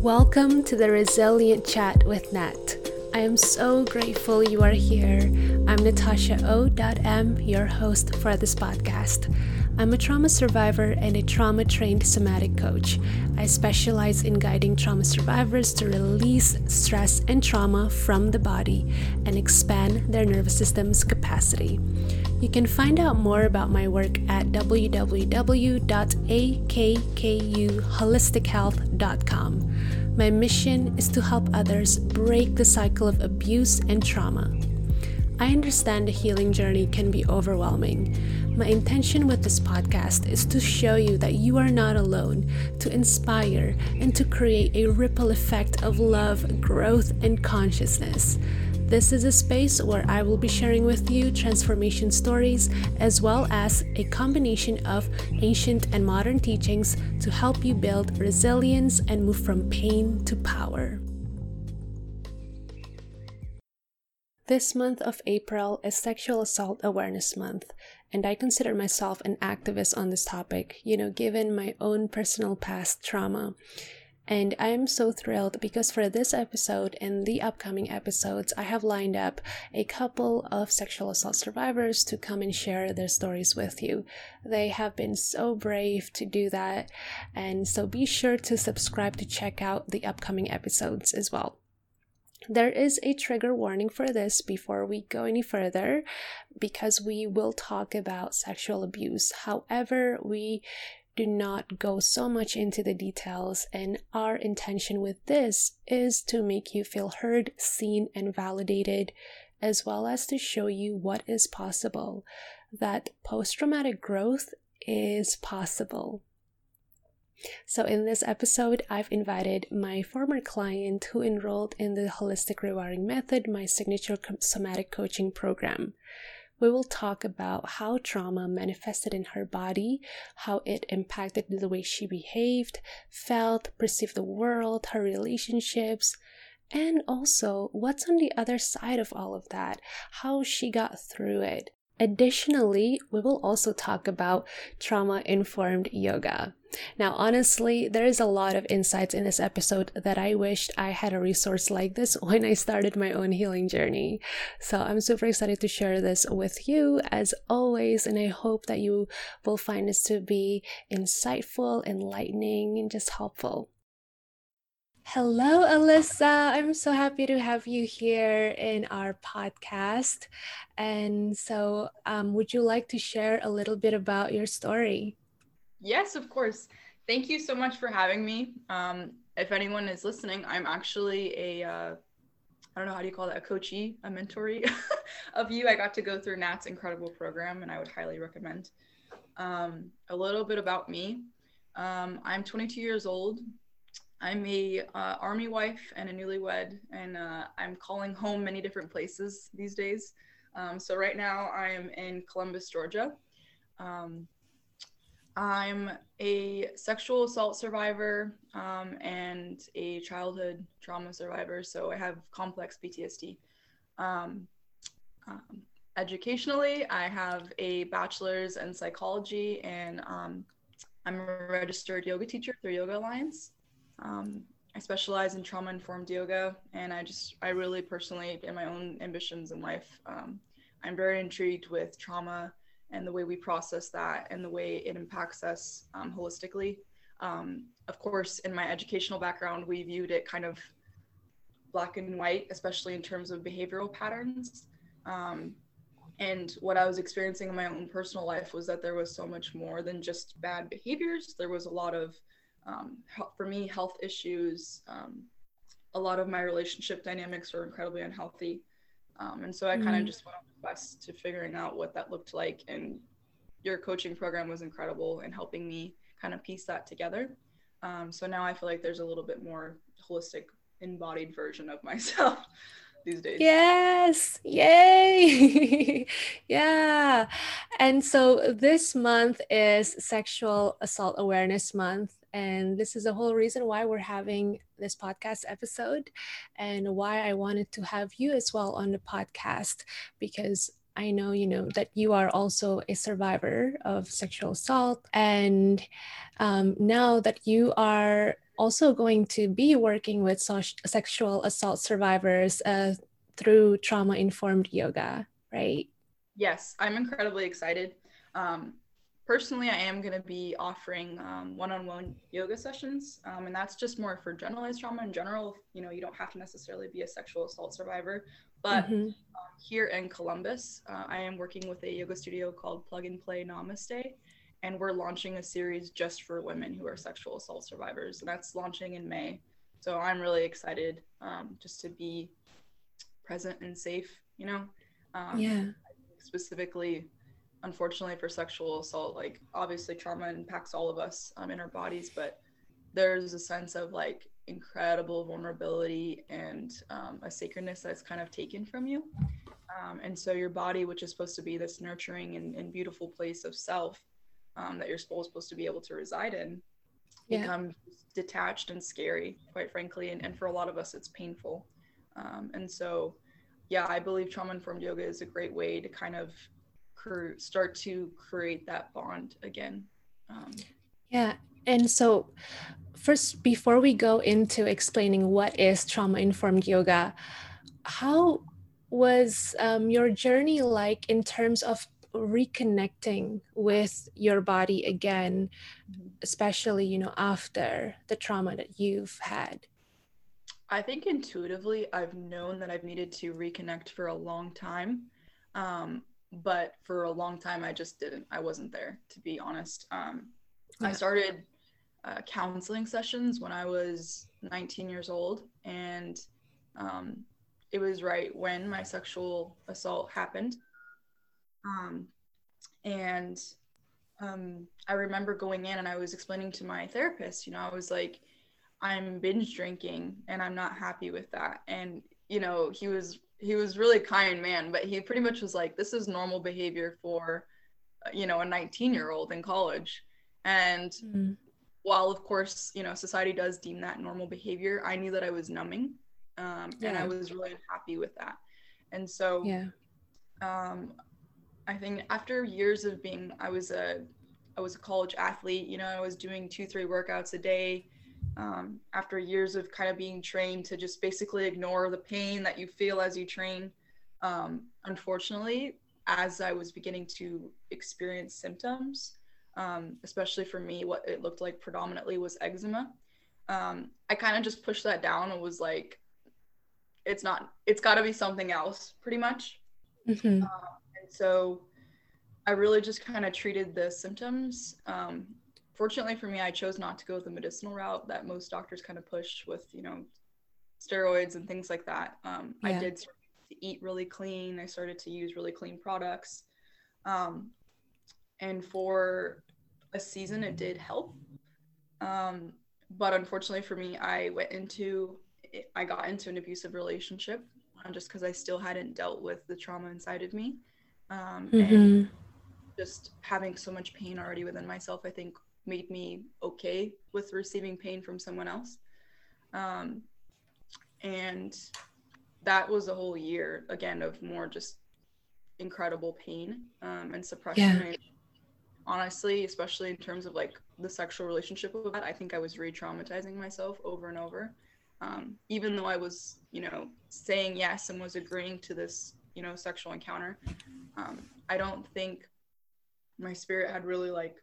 Welcome to the Resilient Chat with Nat. I am so grateful you are here. I'm Natasha O.M., your host for this podcast. I'm a trauma survivor and a trauma trained somatic coach. I specialize in guiding trauma survivors to release stress and trauma from the body and expand their nervous system's capacity. You can find out more about my work at www.akkkuholistichealth.com. My mission is to help others break the cycle of abuse and trauma. I understand the healing journey can be overwhelming. My intention with this podcast is to show you that you are not alone, to inspire, and to create a ripple effect of love, growth, and consciousness. This is a space where I will be sharing with you transformation stories as well as a combination of ancient and modern teachings to help you build resilience and move from pain to power. This month of April is Sexual Assault Awareness Month, and I consider myself an activist on this topic, you know, given my own personal past trauma. And I am so thrilled because for this episode and the upcoming episodes, I have lined up a couple of sexual assault survivors to come and share their stories with you. They have been so brave to do that. And so be sure to subscribe to check out the upcoming episodes as well. There is a trigger warning for this before we go any further because we will talk about sexual abuse. However, we do not go so much into the details, and our intention with this is to make you feel heard, seen, and validated, as well as to show you what is possible that post traumatic growth is possible. So, in this episode, I've invited my former client who enrolled in the Holistic Rewiring Method, my signature somatic coaching program. We will talk about how trauma manifested in her body, how it impacted the way she behaved, felt, perceived the world, her relationships, and also what's on the other side of all of that, how she got through it. Additionally, we will also talk about trauma informed yoga. Now, honestly, there is a lot of insights in this episode that I wished I had a resource like this when I started my own healing journey. So I'm super excited to share this with you as always, and I hope that you will find this to be insightful, enlightening, and just helpful. Hello, Alyssa. I'm so happy to have you here in our podcast. And so, um, would you like to share a little bit about your story? Yes, of course. Thank you so much for having me. Um, if anyone is listening, I'm actually a uh, I don't know how do you call that a coachee, a mentoree of you. I got to go through Nat's incredible program, and I would highly recommend. Um, a little bit about me. Um, I'm 22 years old. I'm a uh, army wife and a newlywed, and uh, I'm calling home many different places these days. Um, so right now I am in Columbus, Georgia. Um, I'm a sexual assault survivor um, and a childhood trauma survivor. So I have complex PTSD. Um, um, educationally, I have a bachelor's in psychology, and um, I'm a registered yoga teacher through Yoga Alliance. Um, I specialize in trauma informed yoga, and I just, I really personally, in my own ambitions in life, um, I'm very intrigued with trauma and the way we process that and the way it impacts us um, holistically. Um, of course, in my educational background, we viewed it kind of black and white, especially in terms of behavioral patterns. Um, and what I was experiencing in my own personal life was that there was so much more than just bad behaviors. There was a lot of um, for me, health issues. Um, a lot of my relationship dynamics were incredibly unhealthy. Um, and so I kind of mm-hmm. just went on a quest to figuring out what that looked like. And your coaching program was incredible in helping me kind of piece that together. Um, so now I feel like there's a little bit more holistic, embodied version of myself these days. Yes. Yay. yeah. And so this month is Sexual Assault Awareness Month. And this is the whole reason why we're having this podcast episode and why I wanted to have you as well on the podcast because I know, you know, that you are also a survivor of sexual assault. And um, now that you are also going to be working with so- sexual assault survivors uh, through trauma informed yoga, right? Yes, I'm incredibly excited. Um, personally, I am going to be offering one on one yoga sessions, um, and that's just more for generalized trauma in general. You know, you don't have to necessarily be a sexual assault survivor. But mm-hmm. um, here in Columbus, uh, I am working with a yoga studio called Plug and Play Namaste, and we're launching a series just for women who are sexual assault survivors, and that's launching in May. So I'm really excited um, just to be present and safe, you know? Um, yeah. Specifically unfortunately for sexual assault like obviously trauma impacts all of us um, in our bodies but there's a sense of like incredible vulnerability and um, a sacredness that's kind of taken from you um, and so your body which is supposed to be this nurturing and, and beautiful place of self um, that soul is supposed to be able to reside in yeah. becomes detached and scary quite frankly and, and for a lot of us it's painful um, and so yeah i believe trauma informed yoga is a great way to kind of start to create that bond again. Um, yeah. And so, first, before we go into explaining what is trauma informed yoga, how was um, your journey like in terms of reconnecting with your body again mm-hmm. especially you know after the trauma that you've had i think intuitively i've known that i've needed to reconnect for a long time um, but for a long time i just didn't i wasn't there to be honest. Um, yeah. i started uh, counseling sessions when i was 19 years old and um, it was right when my sexual assault happened. Um, and um, i remember going in and i was explaining to my therapist you know i was like i'm binge drinking and i'm not happy with that. And you know he was he was really kind man, but he pretty much was like, this is normal behavior for, uh, you know, a 19 year old in college. And mm. while of course, you know, society does deem that normal behavior, I knew that I was numbing. Um, yeah. and I was really unhappy with that. And so, yeah. Um, I think after years of being, I was a, I was a college athlete, you know, I was doing two, three workouts a day um, after years of kind of being trained to just basically ignore the pain that you feel as you train. Um, unfortunately, as I was beginning to experience symptoms, um, especially for me, what it looked like predominantly was eczema. Um, I kind of just pushed that down and was like, it's not, it's got to be something else, pretty much. Mm-hmm. Um, and so I really just kind of treated the symptoms um, fortunately for me, I chose not to go the medicinal route that most doctors kind of push with, you know, steroids and things like that. Um, yeah. I did to eat really clean. I started to use really clean products. Um, and for a season, it did help. Um, but unfortunately for me, I went into, I got into an abusive relationship um, just because I still hadn't dealt with the trauma inside of me. Um, mm-hmm. And just having so much pain already within myself, I think made me okay with receiving pain from someone else. Um, and that was a whole year again of more just incredible pain um, and suppression. Yeah. And honestly, especially in terms of like the sexual relationship with that, I think I was re-traumatizing myself over and over. Um, even though I was, you know, saying yes and was agreeing to this, you know, sexual encounter, um, I don't think my spirit had really like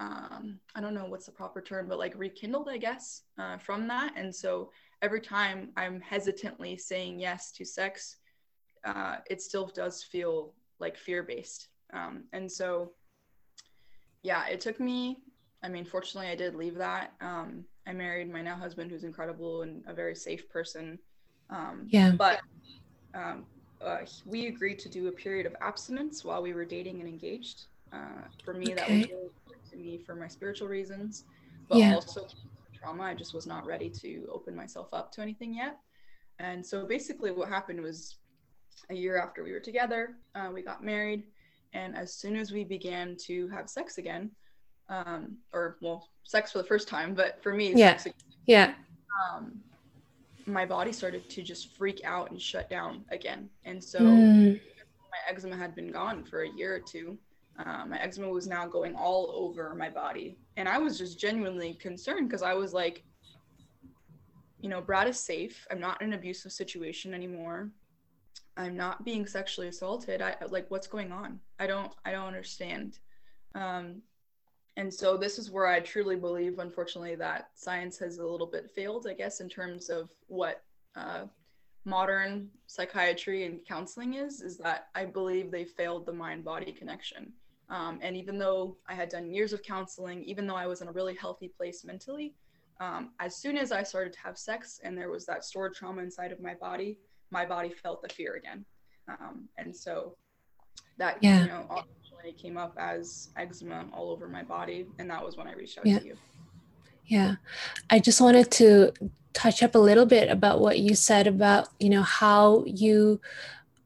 um, I don't know what's the proper term, but like rekindled, I guess, uh, from that. And so every time I'm hesitantly saying yes to sex, uh, it still does feel like fear based. Um, and so, yeah, it took me, I mean, fortunately, I did leave that. Um, I married my now husband, who's incredible and a very safe person. Um, yeah. But um, uh, we agreed to do a period of abstinence while we were dating and engaged. Uh, for me, okay. that was really to me for my spiritual reasons, but yeah. also trauma. I just was not ready to open myself up to anything yet. And so basically, what happened was a year after we were together, uh, we got married. And as soon as we began to have sex again, um, or well, sex for the first time, but for me, yeah, yeah, um, my body started to just freak out and shut down again. And so mm. my eczema had been gone for a year or two. Um, my eczema was now going all over my body and I was just genuinely concerned because I was like, you know, Brad is safe. I'm not in an abusive situation anymore. I'm not being sexually assaulted. I like what's going on? I don't I don't understand. Um, and so this is where I truly believe, unfortunately, that science has a little bit failed, I guess, in terms of what uh, modern psychiatry and counseling is. Is that I believe they failed the mind-body connection. Um, and even though I had done years of counseling, even though I was in a really healthy place mentally, um, as soon as I started to have sex and there was that stored trauma inside of my body, my body felt the fear again. Um, and so that, yeah. you know, unfortunately came up as eczema all over my body. And that was when I reached out yeah. to you. Yeah. I just wanted to touch up a little bit about what you said about, you know, how you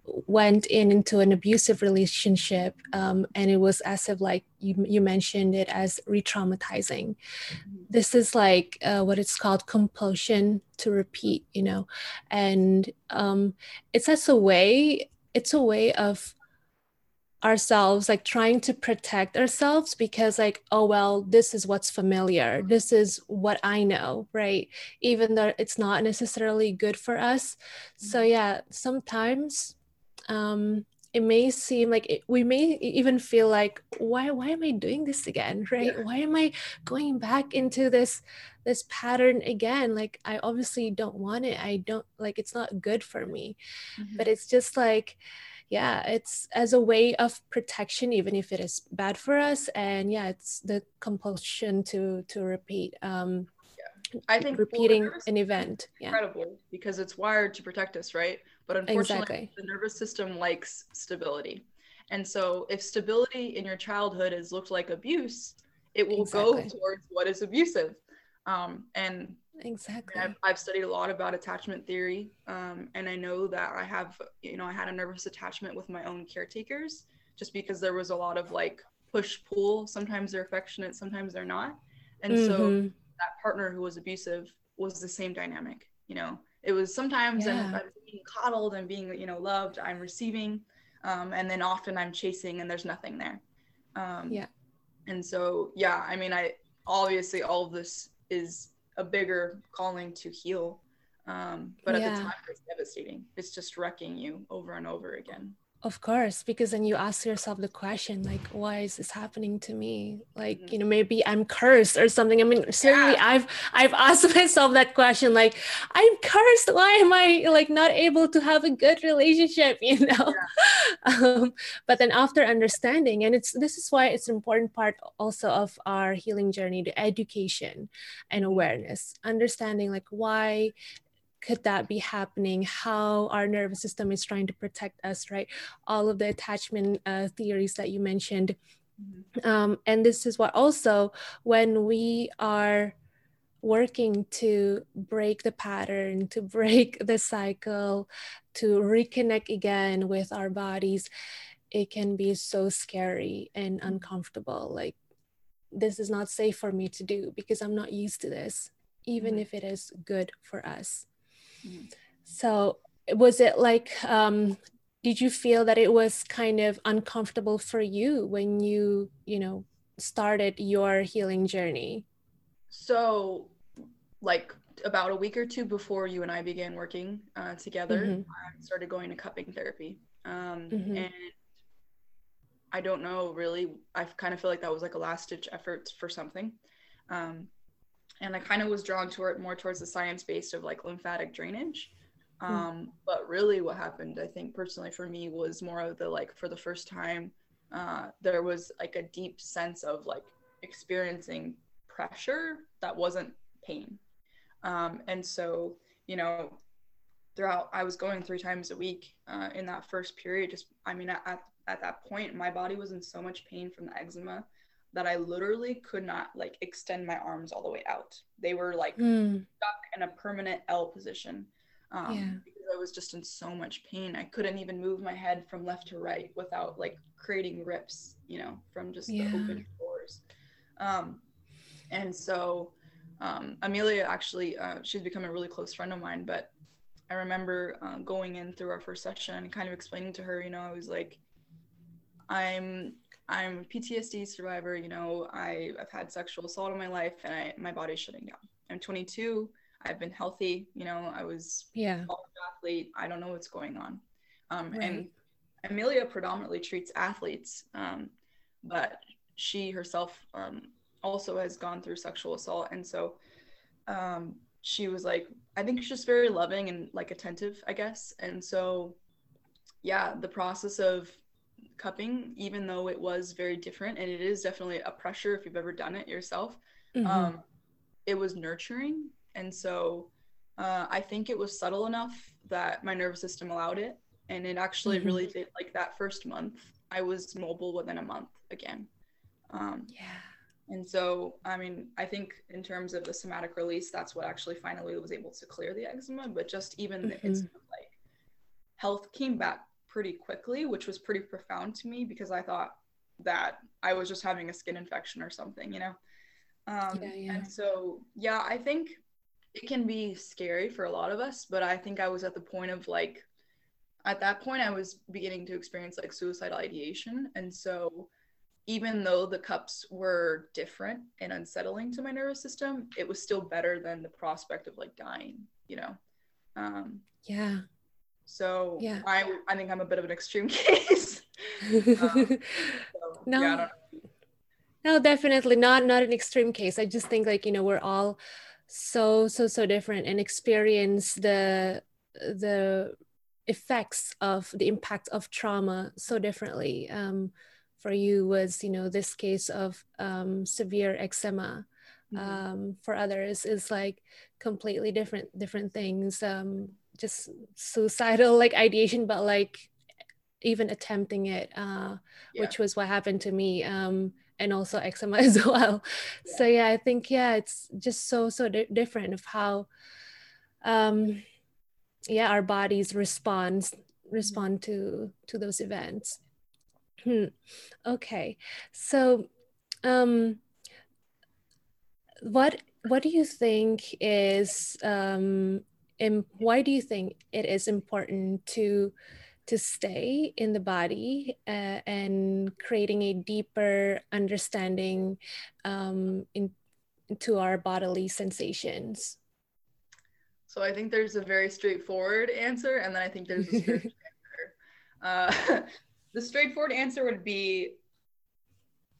went in into an abusive relationship um, and it was as if like you, you mentioned it as re-traumatizing. Mm-hmm. this is like uh, what it's called compulsion to repeat you know? And um, it's as a way it's a way of ourselves like trying to protect ourselves because like oh well this is what's familiar. This is what i know right? Even though it's not necessarily good for us. So mm-hmm. yeah sometimes um, it may seem like it, we may even feel like why why am i doing this again right yeah. why am i going back into this this pattern again like i obviously don't want it i don't like it's not good for me mm-hmm. but it's just like yeah it's as a way of protection even if it is bad for us and yeah it's the compulsion to to repeat um yeah. i think repeating an event incredible yeah. because it's wired to protect us right but unfortunately, exactly. the nervous system likes stability. And so, if stability in your childhood has looked like abuse, it will exactly. go towards what is abusive. Um, and exactly, I've, I've, studied a lot about attachment theory, um, and I know that I have, you know, I had a nervous attachment with my own caretakers, just because there was a lot of like push pull. Sometimes they're affectionate, sometimes they're not, and mm-hmm. so that partner who was abusive was the same dynamic. You know, it was sometimes yeah. I'm, I'm, being coddled and being you know loved i'm receiving um, and then often i'm chasing and there's nothing there. Um, yeah. and so yeah i mean i obviously all of this is a bigger calling to heal um, but yeah. at the time it's devastating. It's just wrecking you over and over again of course, because then you ask yourself the question, like, why is this happening to me? Like, mm-hmm. you know, maybe I'm cursed or something. I mean, certainly yeah. I've I've asked myself that question, like, I'm cursed. Why am I like not able to have a good relationship? You know? Yeah. um, but then after understanding, and it's this is why it's an important part also of our healing journey, the education and awareness, understanding like why could that be happening how our nervous system is trying to protect us right all of the attachment uh, theories that you mentioned mm-hmm. um, and this is what also when we are working to break the pattern to break the cycle to reconnect again with our bodies it can be so scary and mm-hmm. uncomfortable like this is not safe for me to do because i'm not used to this even mm-hmm. if it is good for us so was it like um, did you feel that it was kind of uncomfortable for you when you you know started your healing journey so like about a week or two before you and i began working uh, together mm-hmm. i started going to cupping therapy um, mm-hmm. and i don't know really i kind of feel like that was like a last ditch effort for something um, and I kind of was drawn toward more towards the science based of like lymphatic drainage. Hmm. Um, mm. But really, what happened, I think personally for me, was more of the like for the first time, uh, there was like a deep sense of like experiencing pressure that wasn't pain. Um, and so, you know, throughout, I was going three times a week uh, in that first period. Just, I mean, at, at that point, my body was in so much pain from the eczema that I literally could not like extend my arms all the way out. They were like mm. stuck in a permanent L position. Um, yeah. because I was just in so much pain. I couldn't even move my head from left to right without like creating rips, you know, from just yeah. the open doors. Um, and so um, Amelia actually, uh, she's become a really close friend of mine, but I remember uh, going in through our first session and kind of explaining to her, you know, I was like, I'm I'm a PTSD survivor. You know, I, I've had sexual assault in my life and I, my body's shutting down. I'm 22. I've been healthy. You know, I was yeah athlete. I don't know what's going on. Um, Right. And Amelia predominantly treats athletes, um, but she herself um, also has gone through sexual assault, and so um, she was like, I think she's just very loving and like attentive, I guess. And so, yeah, the process of cupping, even though it was very different, and it is definitely a pressure if you've ever done it yourself, Mhm. um, it was nurturing. And so uh, I think it was subtle enough that my nervous system allowed it. And it actually Mhm. really did, like that first month, I was mobile within a month again. Um, yeah and so, I mean, I think in terms of the somatic release, that's what actually finally was able to clear the eczema. But just even the Mhm. instant like health came back pretty quickly, which was pretty profound to me because I thought that I was just having a skin infection or something, you know. Um, Yeah, yeah. And so, yeah, I think it can be scary for a lot of us, but I think I was at the point of like, at that point, I was beginning to experience like suicidal ideation, and so even though the cups were different and unsettling to my nervous system, it was still better than the prospect of like dying, you know. Um, yeah so Yeah. I I think I'm a bit of an extreme case. So, No. yeah, I don't know. No, definitely not not an extreme case. I just think like, you know, we're all so so so different and experience the the effects of the impact of trauma so differently. Um for you was, you know, this case of um severe eczema. Mhm. Um for others is like completely different different things. Um just suicidal like ideation, but like even attempting it. Uh Yeah. which was what happened to me um and also eczema as well so yeah i think yeah it's just so so di- different of how um yeah our bodies respond respond to to those events hmm. okay so um what what do you think is um im- why do you think it is important to to stay in the body uh, and creating a deeper understanding um, in, into our bodily sensations. So I think there's a very straightforward answer, and then I think there's a spiritual answer. Uh, the straightforward answer would be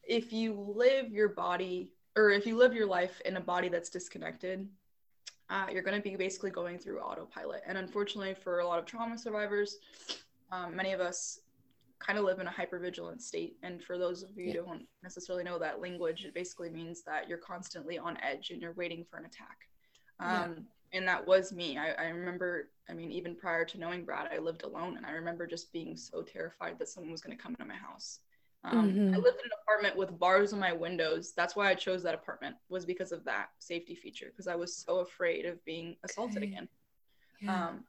if you live your body, or if you live your life in a body that's disconnected, uh, you're going to be basically going through autopilot. And unfortunately, for a lot of trauma survivors, um, many of us kind of live in a hypervigilant state. And for those of you Yeah. who don't necessarily know that language, it basically means that you're constantly on edge and you're waiting for an attack. Yeah. Um, And that was me. I, I remember, I mean, even prior to knowing Brad, I lived alone. And I remember just being so terrified that someone was going to come into my house. Um, Mhm. I lived in an apartment with bars on my windows. That's why I chose that apartment, was because of that safety feature, because I was so afraid of being assaulted Okay. again. Yeah. Um,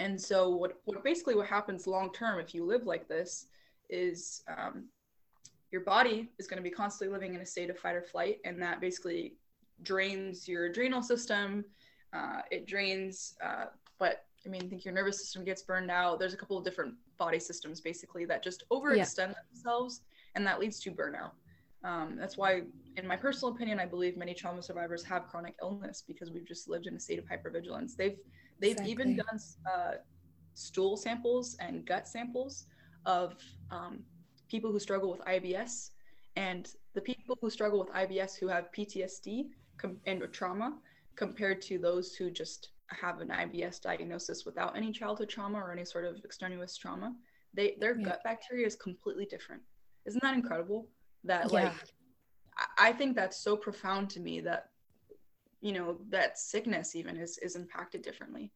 and so what, what basically what happens long term if you live like this is um, your body is going to be constantly living in a state of fight or flight, and that basically drains your adrenal system. Uh, it drains, uh, but I mean, I think your nervous system gets burned out. There's a couple of different body systems basically that just overextend themselves, and that leads to burnout. Um, that's why, in my personal opinion, I believe many trauma survivors have chronic illness because we've just lived in a state of hypervigilance. They've they've even done uh, stool samples and gut samples of um, people who struggle with IBS, and the people who struggle with IBS who have PTSD com- and trauma compared to those who just have an IBS diagnosis without any childhood trauma or any sort of extraneous trauma, they their Yeah. gut bacteria is completely different. Isn't that incredible? That Yeah. like I- think that's so profound to me that you know that sickness even is is impacted differently.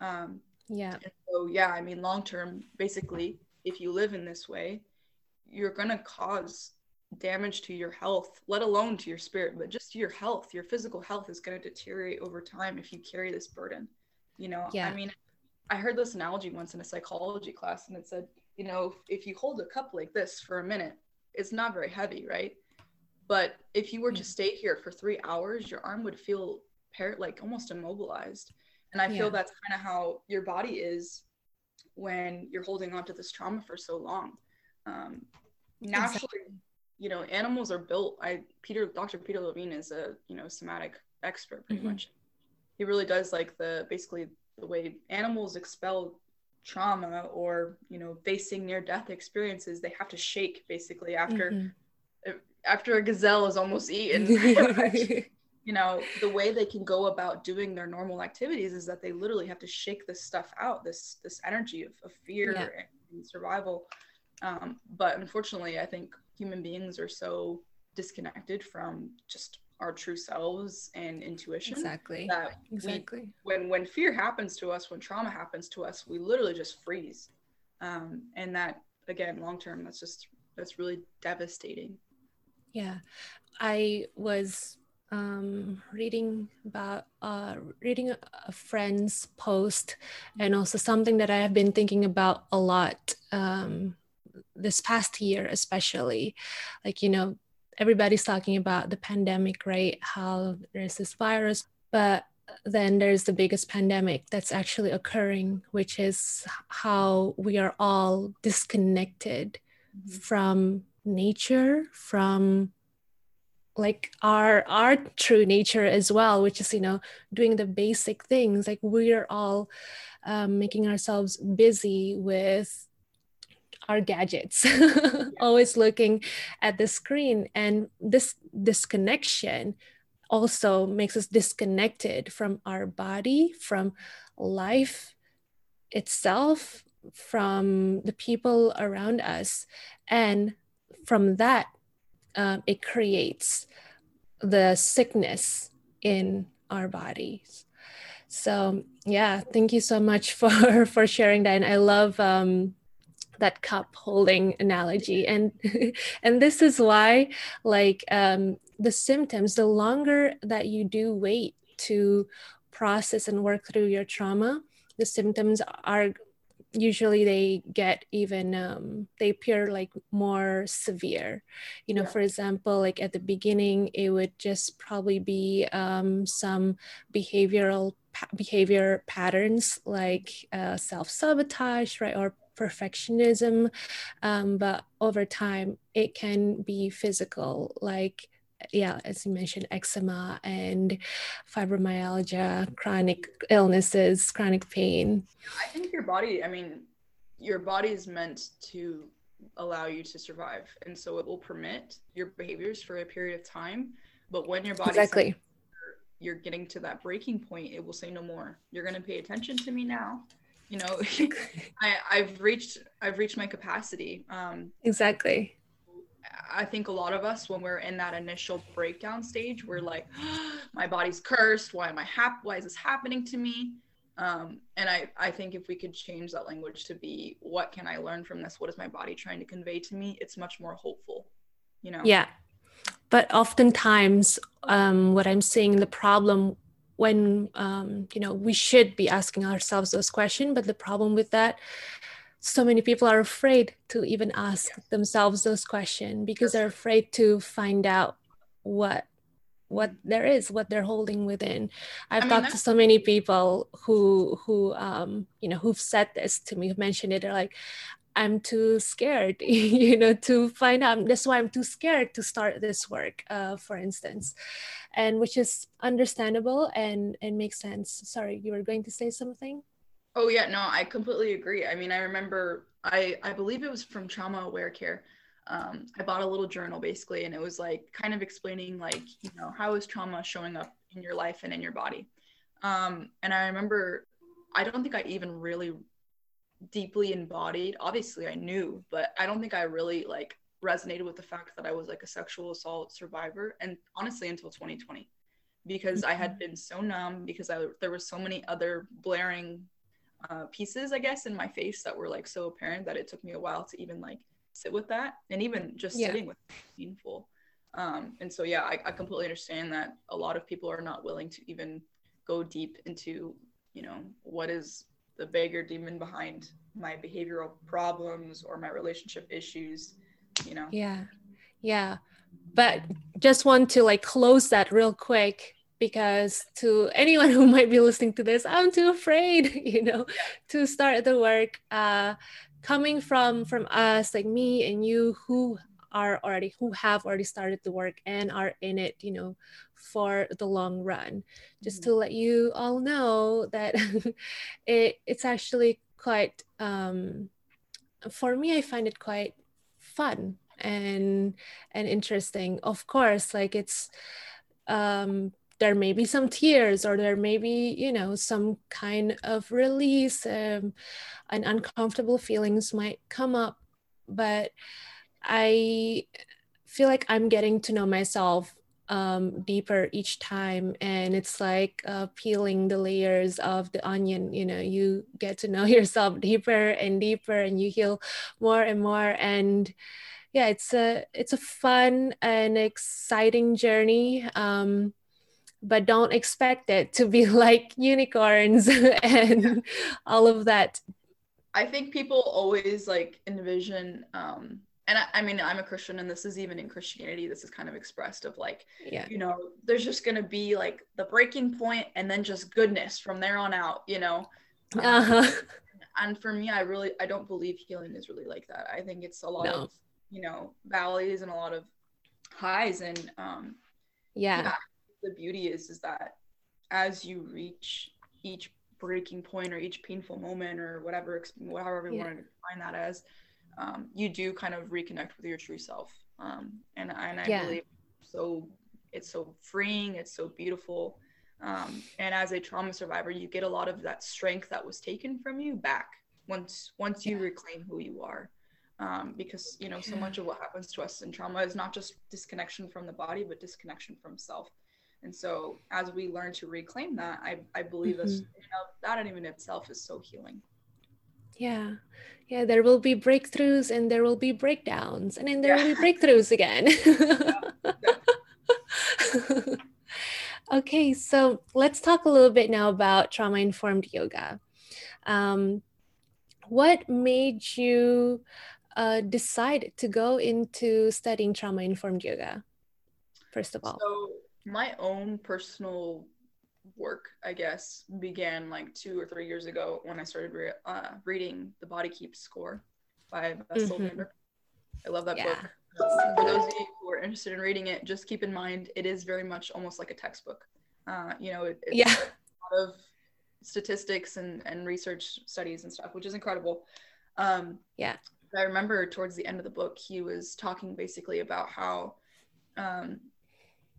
Um, yeah. so yeah, I mean long term, basically, if you live in this way, you're gonna cause damage to your health, let alone to your spirit, but just your health, your physical health is gonna deteriorate over time if you carry this burden. You know, Yeah. I mean, I heard this analogy once in a psychology class, and it said, you know, if you hold a cup like this for a minute, it's not very heavy, right? But if you were to stay here for three hours, your arm would feel par- like almost immobilized. And I Yeah. feel that's kind of how your body is when you're holding on to this trauma for so long. Um, naturally exactly. You know animals are built i peter dr peter levine is a you know somatic expert pretty mm-hmm. much he really does like the basically the way animals expel trauma or you know facing near death experiences they have to shake basically after mm-hmm. after a gazelle is almost eaten you know the way they can go about doing their normal activities is that they literally have to shake this stuff out this this energy of, of fear yeah. and survival um, but unfortunately i think human beings are so disconnected from just our true selves and intuition exactly. that exactly. we, when when fear happens to us when trauma happens to us we literally just freeze. Um, and that again long term that's just that's really devastating. Yeah. I was um, reading about uh, reading a, a, friend's post and also something that i have been thinking about a lot um, this past year especially like you know everybody's talking about the pandemic, right? How there's this virus, but then there's the biggest pandemic that's actually occurring, which is how we are all disconnected mm-hmm. from nature, from like our our true nature as well which is you know doing the basic things like we're all um, making ourselves busy with our gadgets always looking at the screen. And this disconnection also makes us disconnected from our body from life itself from the people around us. And from that um, it creates the sickness in our bodies. So yeah thank you so much for for sharing that. And i love um, that cup holding analogy and and this is why like um, the symptoms the longer that you do wait to process and work through your trauma the symptoms are usually they get even um, they appear like more severe you know yeah. for example like at the beginning it would just probably be um, some behavioral behavior patterns like uh, self-sabotage right or perfectionism um, but over time it can be physical like yeah as you mentioned eczema and fibromyalgia chronic illnesses chronic pain. I think your body i mean your body is meant to allow you to survive and so it will permit your behaviors for a period of time but when your body exactly. you're getting to that breaking point it will say no more. You're going to pay attention to me now you know I, i've reached i've reached my capacity um exactly. I think a lot of us when we're in that initial breakdown stage we're like oh, my body's cursed. Why am i hap- why is this happening to me? Um and i i think if we could change that language to be what can i learn from this? What is my body trying to convey to me? It's much more hopeful you know? Yeah. But oftentimes um what i'm seeing the problem when um, you know we should be asking ourselves those questions but the problem with that so many people are afraid to even ask themselves those questions because they're afraid to find out what what there is what they're holding within. I've I mean, talked to so many people who who um you know who've said this to me who mentioned it. They're like I'm too scared, you know, to find out. That's why I'm too scared to start this work, uh, for instance, and which is understandable and and makes sense. Sorry, you were going to say something. Oh yeah, no, I completely agree. I mean, I remember I I believe it was from Trauma Aware Care. Um, I bought a little journal basically, and it was like kind of explaining like you know how is trauma showing up in your life and in your body. Um, and I remember I don't think I even really deeply embodied obviously i knew but i don't think i really like resonated with the fact that i was like a sexual assault survivor and honestly until 2020 because mm-hmm. i had mm-hmm. been so numb because I, there were so many other blaring uh, pieces i guess in my face that were like so apparent that it took me a while to even like sit with that and even just yeah. sitting with painful um, and so yeah I, I completely understand that a lot of people are not willing to even go deep into you know what is the bigger demon behind my behavioral problems or my relationship issues you know? Yeah yeah. But just want to like close that real quick because to anyone who might be listening to this i'm too afraid you know to start the work. Uh coming from from us like me and you who are already who have already started the work and are in it you know for the long run just mm-hmm. to let you all know that it, it's actually quite um, for me i find it quite fun and and interesting of course like it's um there may be some tears or there may be you know some kind of release um, and uncomfortable feelings might come up but i feel like i'm getting to know myself um, deeper each time and it's like uh, peeling the layers of the onion you know you get to know yourself deeper and deeper and you heal more and more and yeah it's a it's a fun and exciting journey um, but don't expect it to be like unicorns and all of that. I think people always like envision um and I, I, mean i'm a christian and this is even in christianity this is kind of expressed of like yeah you know there's just gonna be like the breaking point and then just goodness from there on out you know um, uh-huh. and for me i really i don't believe healing is really like that i think it's a lot no. of you know valleys and a lot of highs and um yeah. yeah the beauty is is that as you reach each breaking point or each painful moment or whatever however you yeah. want to define that as um, you do kind of reconnect with your true self um, and, and i yeah. believe so it's so freeing it's so beautiful um, and as a trauma survivor you get a lot of that strength that was taken from you back once once you yeah. reclaim who you are um, because you know so much of what happens to us in trauma is not just disconnection from the body but disconnection from self and so as we learn to reclaim that, I, I believe mm-hmm. you know, that in itself is so healing. Yeah. Yeah. There will be breakthroughs and there will be breakdowns and then there yeah. will be breakthroughs again. okay. So let's talk a little bit now about trauma informed yoga. Um, what made you uh, decide to go into studying trauma informed yoga? First of all. So my own personal work, I guess, began like two or three years ago when I started re- uh, reading The Body Keeps Score by Bessel mm-hmm. I love that yeah. book. For those of you who are interested in reading it, just keep in mind it is very much almost like a textbook. Uh, you know, it, it's yeah. a lot of statistics and, and research studies and stuff, which is incredible. Um, yeah. I remember towards the end of the book, he was talking basically about how um,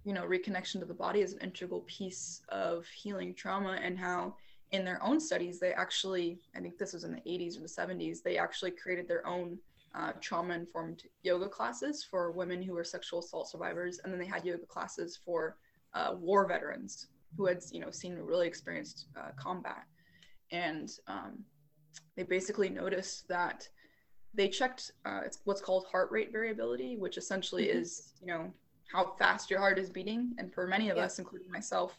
you know reconnection to the body is an integral piece of healing trauma and how in their own studies they actually i think this was in the 80s or the 70s they actually created their own uh, trauma informed yoga classes for women who were sexual assault survivors and then they had yoga classes for uh, war veterans who had you know seen really experienced uh, combat and um, they basically noticed that they checked uh, it's what's called heart rate variability which essentially mm-hmm. is you know how fast your heart is beating. And for many of yeah. us, including myself,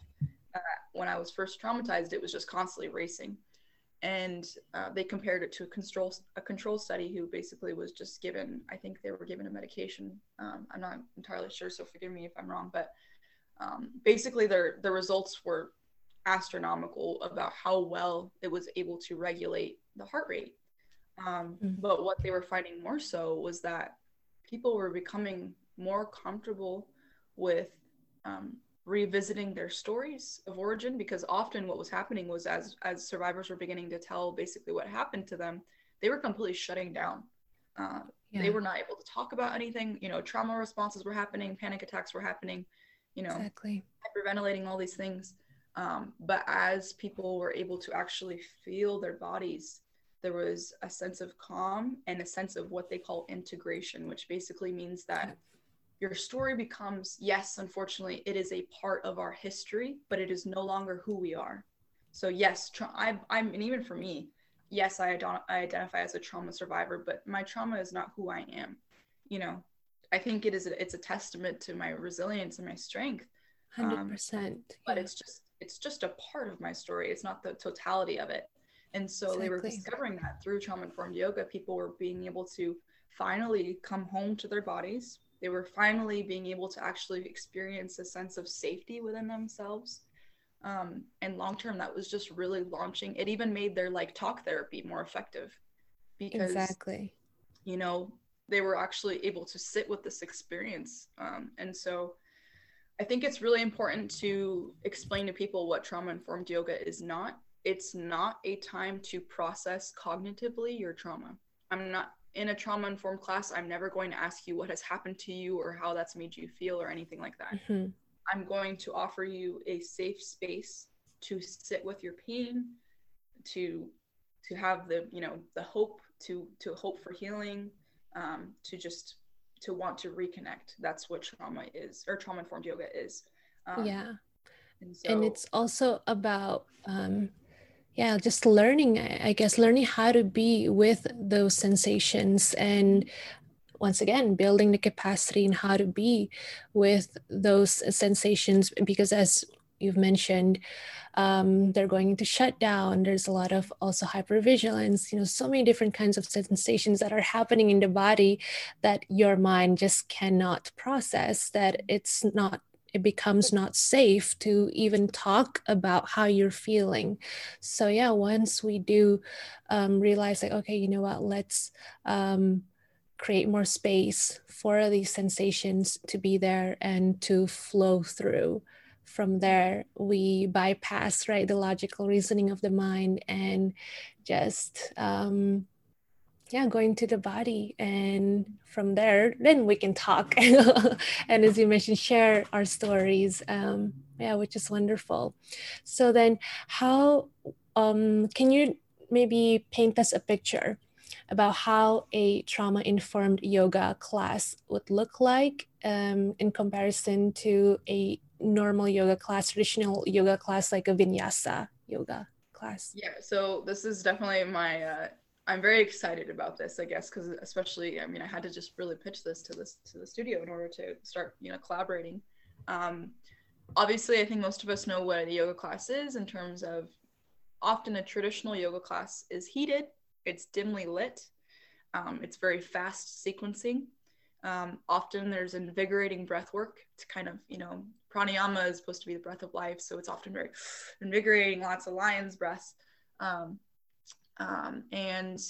uh, when I was first traumatized, it was just constantly racing. And uh, they compared it to a control a control study who basically was just given. I think they were given a medication. Um, I'm not entirely sure, so forgive me if I'm wrong. But um, basically, their the results were astronomical about how well it was able to regulate the heart rate. Um, mm-hmm. But what they were finding more so was that people were becoming more comfortable with um, revisiting their stories of origin because often what was happening was as as survivors were beginning to tell basically what happened to them they were completely shutting down. Uh, yeah. they were not able to talk about anything. You know trauma responses were happening panic attacks were happening you know exactly. hyperventilating all these things. Um, but as people were able to actually feel their bodies there was a sense of calm and a sense of what they call integration which basically means that your story becomes yes unfortunately it is a part of our history but it is no longer who we are. So yes tra- I, i'm and even for me yes I, ad- I identify as a trauma survivor but my trauma is not who i am. You know i think it is a, it's a testament to my resilience and my strength 100% um, but it's just it's just a part of my story. It's not the totality of it. And so exactly. they were discovering that through trauma informed yoga people were being able to finally come home to their bodies they were finally being able to actually experience a sense of safety within themselves um, and long term that was just really launching it even made their like talk therapy more effective because exactly you know they were actually able to sit with this experience. Um, and so I think it's really important to explain to people what trauma informed yoga is not. It's not a time to process cognitively your trauma. I'm not in a trauma informed class. I'm never going to ask you what has happened to you or how that's made you feel or anything like that. Mm-hmm. I'm going to offer you a safe space to sit with your pain, to to have the you know the hope to to hope for healing, um, to just to want to reconnect. That's what trauma is, or trauma informed yoga is. Um, yeah, and, so, and, it's also about um, yeah, just learning. I guess learning how to be with those sensations and once again building the capacity in how to be with those sensations because as you've mentioned um, they're going to shut down there's a lot of also hypervigilance you know so many different kinds of sensations that are happening in the body that your mind just cannot process that it's not it becomes not safe to even talk about how you're feeling. So yeah once we do um, realize like okay you know what? Let's um, create more space for these sensations to be there and to flow through. From there we bypass right the logical reasoning of the mind and just um yeah going to the body and from there then we can talk and as you mentioned share our stories um yeah which is wonderful so then how um can you maybe paint us a picture about how a trauma informed yoga class would look like um, in comparison to a normal yoga class, traditional yoga class, like a vinyasa yoga class? Yeah, so this is definitely my. Uh, I'm very excited about this, I guess, because especially, I mean, I had to just really pitch this to this to the studio in order to start, you know, collaborating. Um, obviously, I think most of us know what a yoga class is in terms of often a traditional yoga class is heated, it's dimly lit, um, it's very fast sequencing. Um, often there's invigorating breath work to kind of, you know, pranayama is supposed to be the breath of life so it's often very invigorating lots of lion's breaths um, um, and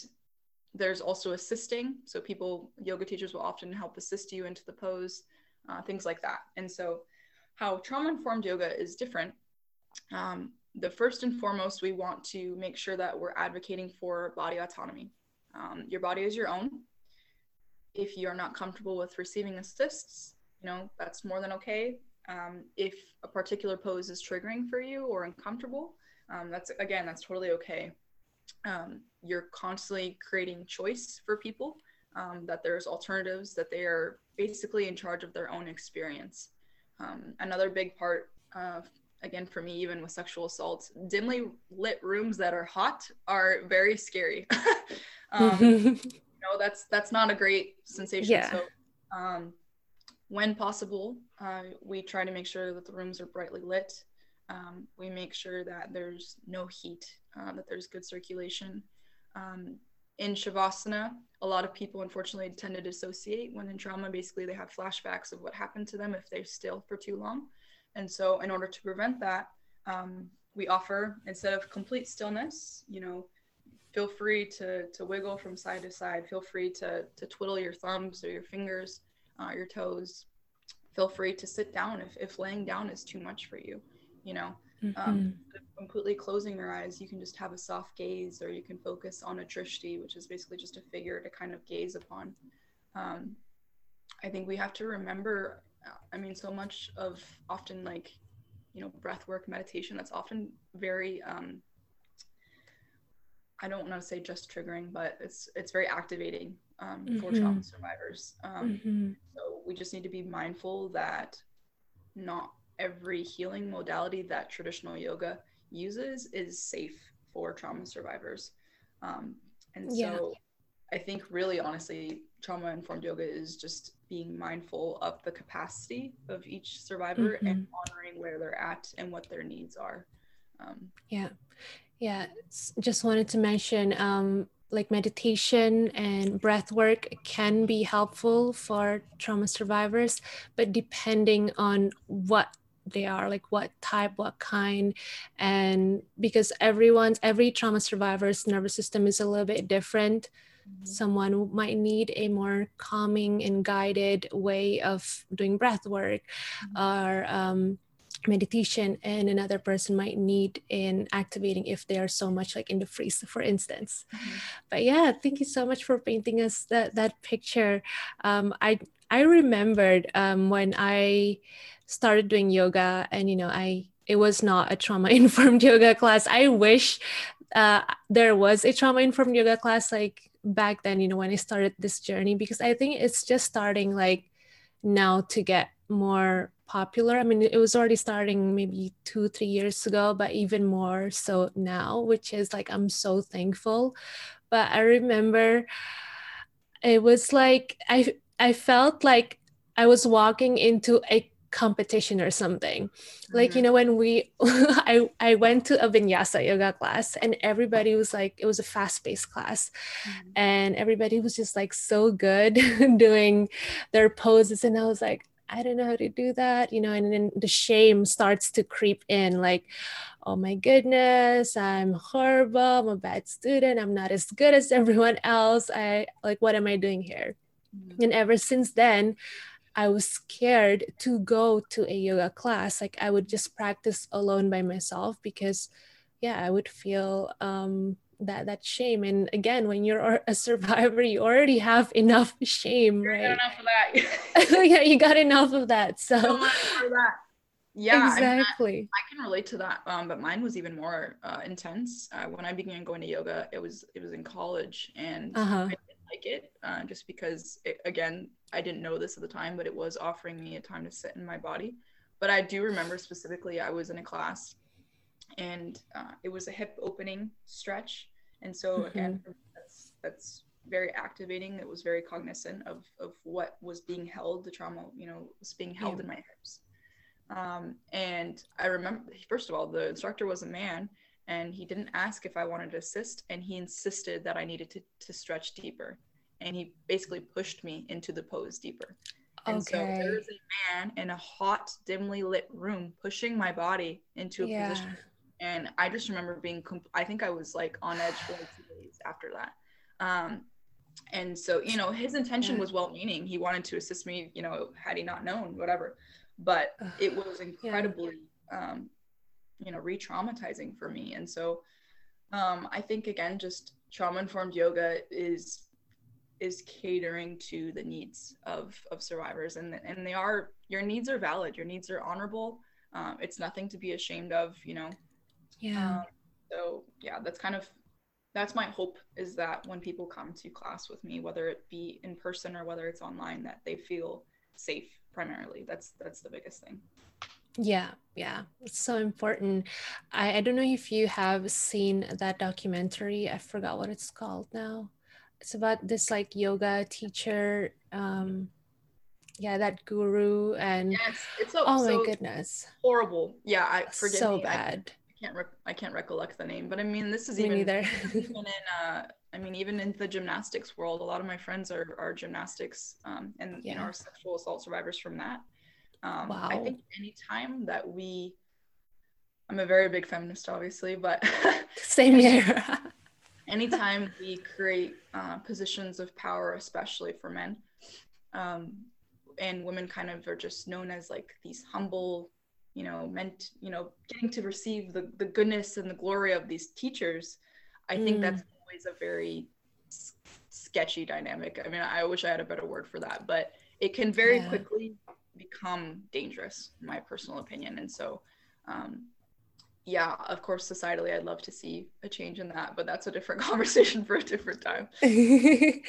there's also assisting. So people yoga teachers will often help assist you into the pose uh, things like that. And so how trauma informed yoga is different um, the first and foremost we want to make sure that we're advocating for body autonomy. Um, your body is your own. If you're not comfortable with receiving assists you know that's more than okay. Um, if a particular pose is triggering for you or uncomfortable, um, that's again, that's totally okay. Um, you're constantly creating choice for people, um, that there's alternatives, that they are basically in charge of their own experience. Um, another big part again for me even with sexual assault dimly lit rooms that are hot are very scary um, you know that's that's not a great sensation yeah. so um, when possible, uh, we try to make sure that the rooms are brightly lit. Um, we make sure that there's no heat, uh, that there's good circulation. Um, in Shavasana, a lot of people unfortunately tend to dissociate when in trauma. Basically, they have flashbacks of what happened to them if they're still for too long. And so, in order to prevent that, um, we offer instead of complete stillness, you know, feel free to to wiggle from side to side. Feel free to to twiddle your thumbs or your fingers uh, your toes, feel free to sit down if, if laying down is too much for you. You know, um, mm-hmm. um, completely closing your eyes, you can just have a soft gaze, or you can focus on a drishti, which is basically just a figure to kind of gaze upon. Um, I think we have to remember. I mean, so much of often like, you know, breath work, meditation. That's often very um, I don't want to say just triggering, but it's it's very activating um, mm-hmm. for trauma survivors. Um, mm-hmm. So we just need to be mindful that not every healing modality that traditional yoga uses is safe for trauma survivors. Um, and so yeah. I think really honestly, trauma informed yoga is just being mindful of the capacity of each survivor mm-hmm. and honoring where they're at and what their needs are. Um, yeah. Yeah. Just wanted to mention um, like meditation and breath work can be helpful for trauma survivors, but depending on what they are like what type what kind and because everyone's every trauma survivor's nervous system is a little bit different someone might need a more calming and guided way of doing breath work mm-hmm. or um, meditation and another person might need in activating if they are so much like in the freeze for instance mm-hmm. but yeah thank you so much for painting us that that picture um, i i remembered um, when i started doing yoga and you know i it was not a trauma informed yoga class i wish uh, there was a trauma informed yoga class like back then you know when i started this journey because i think it's just starting like now to get more popular. I mean, it was already starting maybe two, three years ago, but even more so now, which is like, I'm so thankful. But I remember it was like, I, I felt like I was walking into a competition or something mm-hmm. like you mm-hmm. know when we i i went to a vinyasa yoga class and everybody was like it was a fast-paced class mm-hmm. and everybody was just like so good doing their poses and i was like I don't know how to do that, you know, and then the shame starts to creep in like, oh my goodness, I'm horrible, I'm a bad student, I'm not as good as everyone else. I like, what am I doing here? Mm-hmm. And ever since then, I was scared to go to a yoga class. Like, I would just practice alone by myself because, yeah, I would feel um, that that shame and again when you're a survivor you already have enough shame right enough of that yeah you got enough of that so that. yeah exactly I, mean, I, can relate to that um, but mine was even more uh, intense uh, when i began going to yoga it was it was in college and uh-huh. i like it uh, just because it, again i didn't know this at the time but it was offering me a time to sit in my body but i do remember specifically i was in a class and uh, it was a hip opening stretch and so mm-hmm. again that's that's very activating it was very cognizant of of what was being held the trauma you know was being held yeah. in my hips um, and i remember first of all the instructor was a man and he didn't ask if i wanted to assist and he insisted that i needed to, to stretch deeper and he basically pushed me into the pose deeper and okay. so there was a man in a hot dimly lit room pushing my body into a yeah. position and I just remember being. Comp- I think I was like on edge for like two days after that. Um, and so you know his intention was well-meaning. He wanted to assist me. You know, had he not known, whatever. But it was incredibly, yeah. um, you know, re-traumatizing for me. And so um, I think again, just trauma-informed yoga is is catering to the needs of of survivors and and they are your needs are valid your needs are honorable um, it's nothing to be ashamed of you know yeah. Um, so yeah, that's kind of that's my hope is that when people come to class with me, whether it be in person or whether it's online, that they feel safe primarily. That's that's the biggest thing. Yeah, yeah, it's so important. I, I don't know if you have seen that documentary. I forgot what it's called now. It's about this like yoga teacher. Um, yeah, that guru and yes, it's so, oh so my goodness, horrible. Yeah, I forget so me. bad. I, can't re- I can't recollect the name, but I mean this is Me even neither. even in uh I mean even in the gymnastics world, a lot of my friends are are gymnastics um and yeah. you know are sexual assault survivors from that. Um wow. I think anytime that we I'm a very big feminist obviously, but same here. anytime we create uh, positions of power, especially for men, um, and women kind of are just known as like these humble you know meant you know getting to receive the, the goodness and the glory of these teachers i mm. think that's always a very sketchy dynamic i mean i wish i had a better word for that but it can very yeah. quickly become dangerous in my personal opinion. And so um, yeah of course societally i'd love to see a change in that but that's a different conversation for a different time.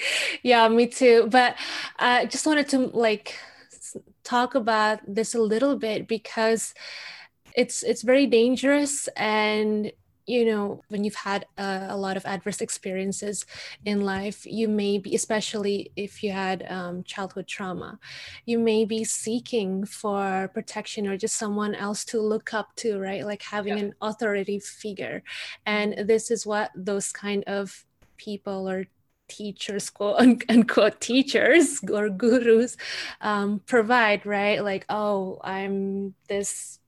Yeah me too. But i uh, just wanted to like talk about this a little bit because it's it's very dangerous and you know when you've had a, a, lot of adverse experiences in life you may be especially if you had um, childhood trauma you may be seeking for protection or just someone else to look up to right like having yeah. an authority figure and mm-hmm. this is what those kind of people or teachers, quote unquote teachers or gurus um, provide, right? Like, oh, I'm this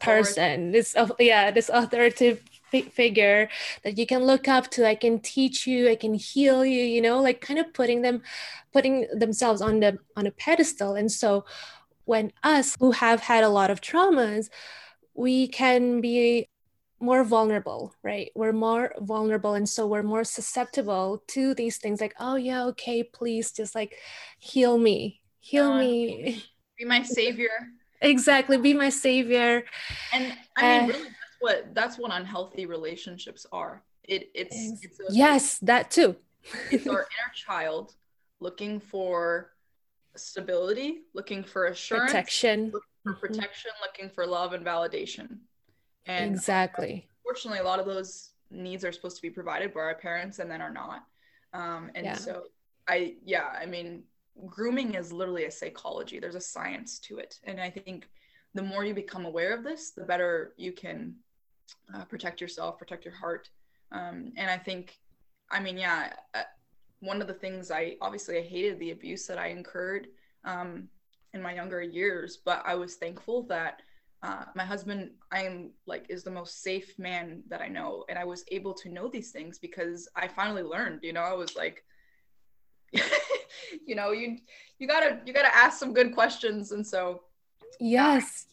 person, this yeah, this authoritative figure that you can look up to i can teach you i can heal you you know like kind of putting them putting themselves on the on a pedestal. And so when us who have had a lot of traumas we can be more vulnerable right? We're more vulnerable and so we're more susceptible to these things like oh yeah okay please just like heal me heal me. Be my savior. Exactly be my savior. And i mean uh, really what that's what unhealthy relationships are. It it's, it's a, yes that too. it's our inner child looking for stability looking for assurance protection. looking for mm-hmm. protection looking for love and validation. And exactly. unfortunately a lot of those needs are supposed to be provided by our parents and then are not. Um, and yeah. so i yeah i mean grooming is literally a psychology. There's a science to it. And i think the more you become aware of this the better you can uh, protect yourself protect your heart. Um, and i think i mean yeah uh, one of the things i obviously i hated the abuse that i incurred um, in my younger years but i was thankful that uh, my husband i am like is the most safe man that i know. And i was able to know these things because i finally learned you know i was like you know you you gotta you gotta ask some good questions. And so yes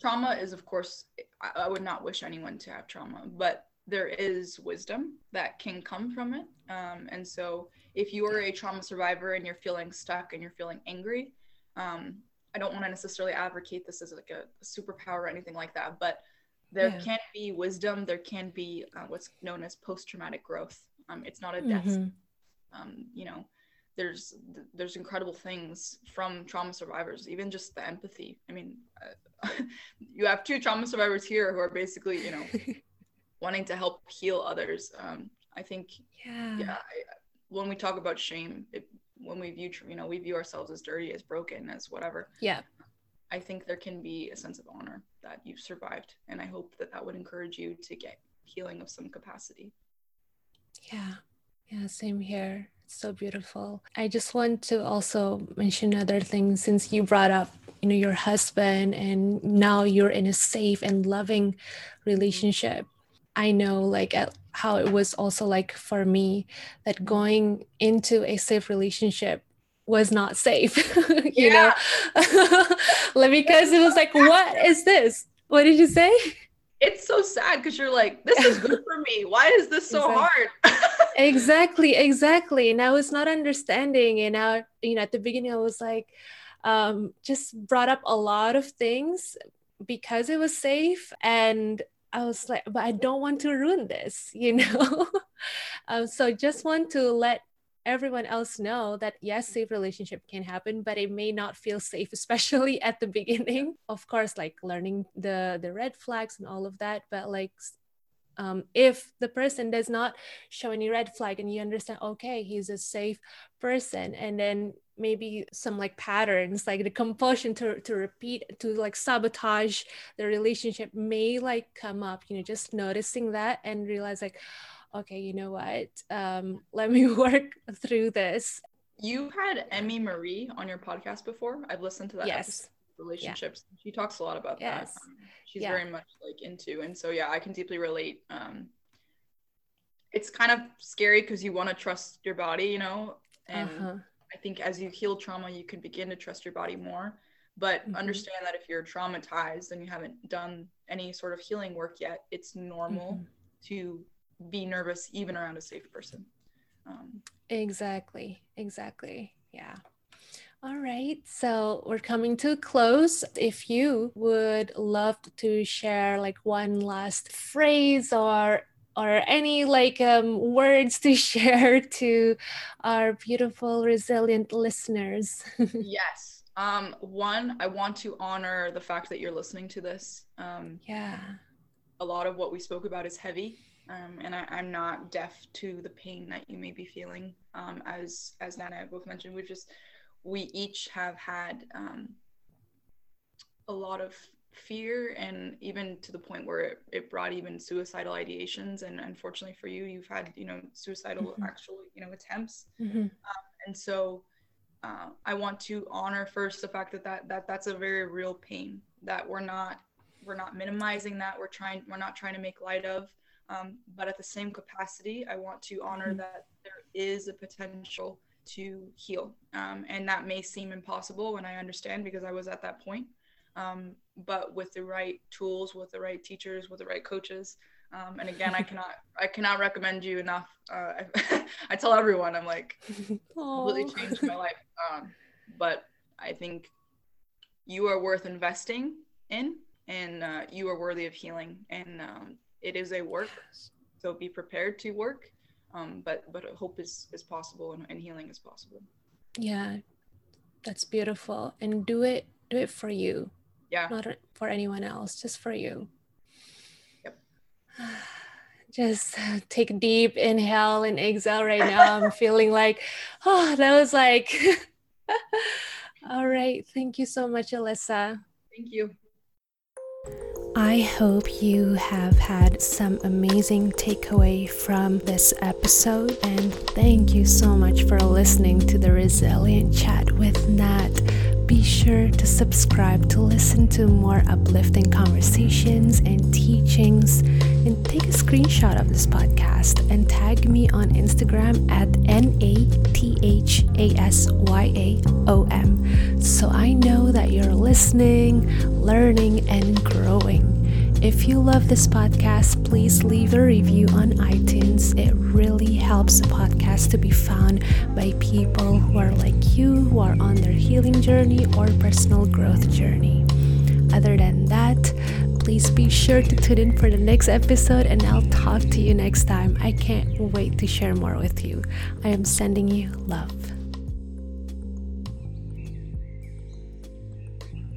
trauma is of course I, I would not wish anyone to have trauma but there is wisdom that can come from it um, and so if you are a trauma survivor and you're feeling stuck and you're feeling angry um, I don't want to necessarily advocate this as like a, a superpower or anything like that, but there yeah. can be wisdom. There can be uh, what's known as post-traumatic growth. Um, it's not a death. Mm-hmm. Um, you know, there's there's incredible things from trauma survivors. Even just the empathy. I mean, uh, you have two trauma survivors here who are basically, you know, wanting to help heal others. Um, I think, yeah, yeah. I, when we talk about shame, it when we view you know we view ourselves as dirty as broken as whatever yeah i think there can be a sense of honor that you've survived and i hope that that would encourage you to get healing of some capacity yeah yeah same here so beautiful i just want to also mention other things since you brought up you know your husband and now you're in a safe and loving relationship I know like at how it was also like for me that going into a safe relationship was not safe, you know, like because it was like, what is this? What did you say? It's so sad because you're like, this is good for me. Why is this so exactly. hard? exactly, exactly. And I was not understanding. And i you know, at the beginning, I was like, um, just brought up a lot of things because it was safe and I was like, but I don't want to ruin this, you know? um, so just want to let everyone else know that yes, safe relationship can happen, but it may not feel safe, especially at the beginning. Of course, like learning the the red flags and all of that, but like um, if the person does not show any red flag and you understand okay he's a safe person and then maybe some like patterns like the compulsion to, to repeat to like sabotage the relationship may like come up you know just noticing that and realize like okay you know what? Um, let me work through this. You had emmy marie on your podcast before? I've listened to that yes relationships yeah. she talks a lot about yes. that um, she's yeah. very much like into and so yeah i can deeply relate um it's kind of scary because you want to trust your body you know and uh-huh. I think as you heal trauma, you can begin to trust your body more. But mm-hmm. understand that if you're traumatized and you haven't done any sort of healing work yet, it's normal mm-hmm. to be nervous even around a safe person. Um, exactly. Exactly. Yeah. All right, so we're coming to a close. If you would love to share like one last phrase or or any like um, words to share to our beautiful resilient listeners. Yes um, one i want to honor the fact that you're listening to this. Um, yeah. a lot of what we spoke about is heavy um, and I, am not deaf to the pain that you may be feeling um, as as nana both mentioned. We've just we each have had um, a lot of fear and even to the point where it, it brought even suicidal ideations and unfortunately for you you've had you know suicidal mm-hmm. actual you know attempts mm-hmm. um, and so uh, i want to honor first the fact that, that that that's a very real pain that we're not we're not minimizing that we're trying we're not trying to make light of Um, but at the same capacity, I want to honor mm-hmm. that there is a potential to heal. Um, and that may seem impossible, and I understand because I was at that point. Um, but with the right tools, with the right teachers, with the right coaches, um, and again, I cannot I cannot recommend you enough. Uh, I, I, tell everyone I'm like completely changed my life. Um, but I think you are worth investing in, and uh, you are worthy of healing. And um, it is a work, so be prepared to work. Um, but but hope is is possible, and, and healing is possible. Yeah, that's beautiful. And do it do it for you. Yeah. Not for anyone else, just for you. Yep. Just take a deep inhale and exhale right now. I'm feeling like, oh, that was like, all right. Thank you so much, Alyssa. Thank you. I hope you have had some amazing takeaway from this episode, and thank you so much for listening to the Resilient Chat with Nat be sure to subscribe to listen to more uplifting conversations and teachings. And take a screenshot of this podcast and tag me on Instagram at N A T H A S Y A O M so I know that you're listening, learning, and growing. If you love this podcast, please leave a review on iTunes. It really helps the podcast to be found by people who are like you, who are on their healing journey or personal growth journey. Other than that, please be sure to tune in for the next episode and I'll talk to you next time. I can't wait to share more with you. I am sending you love.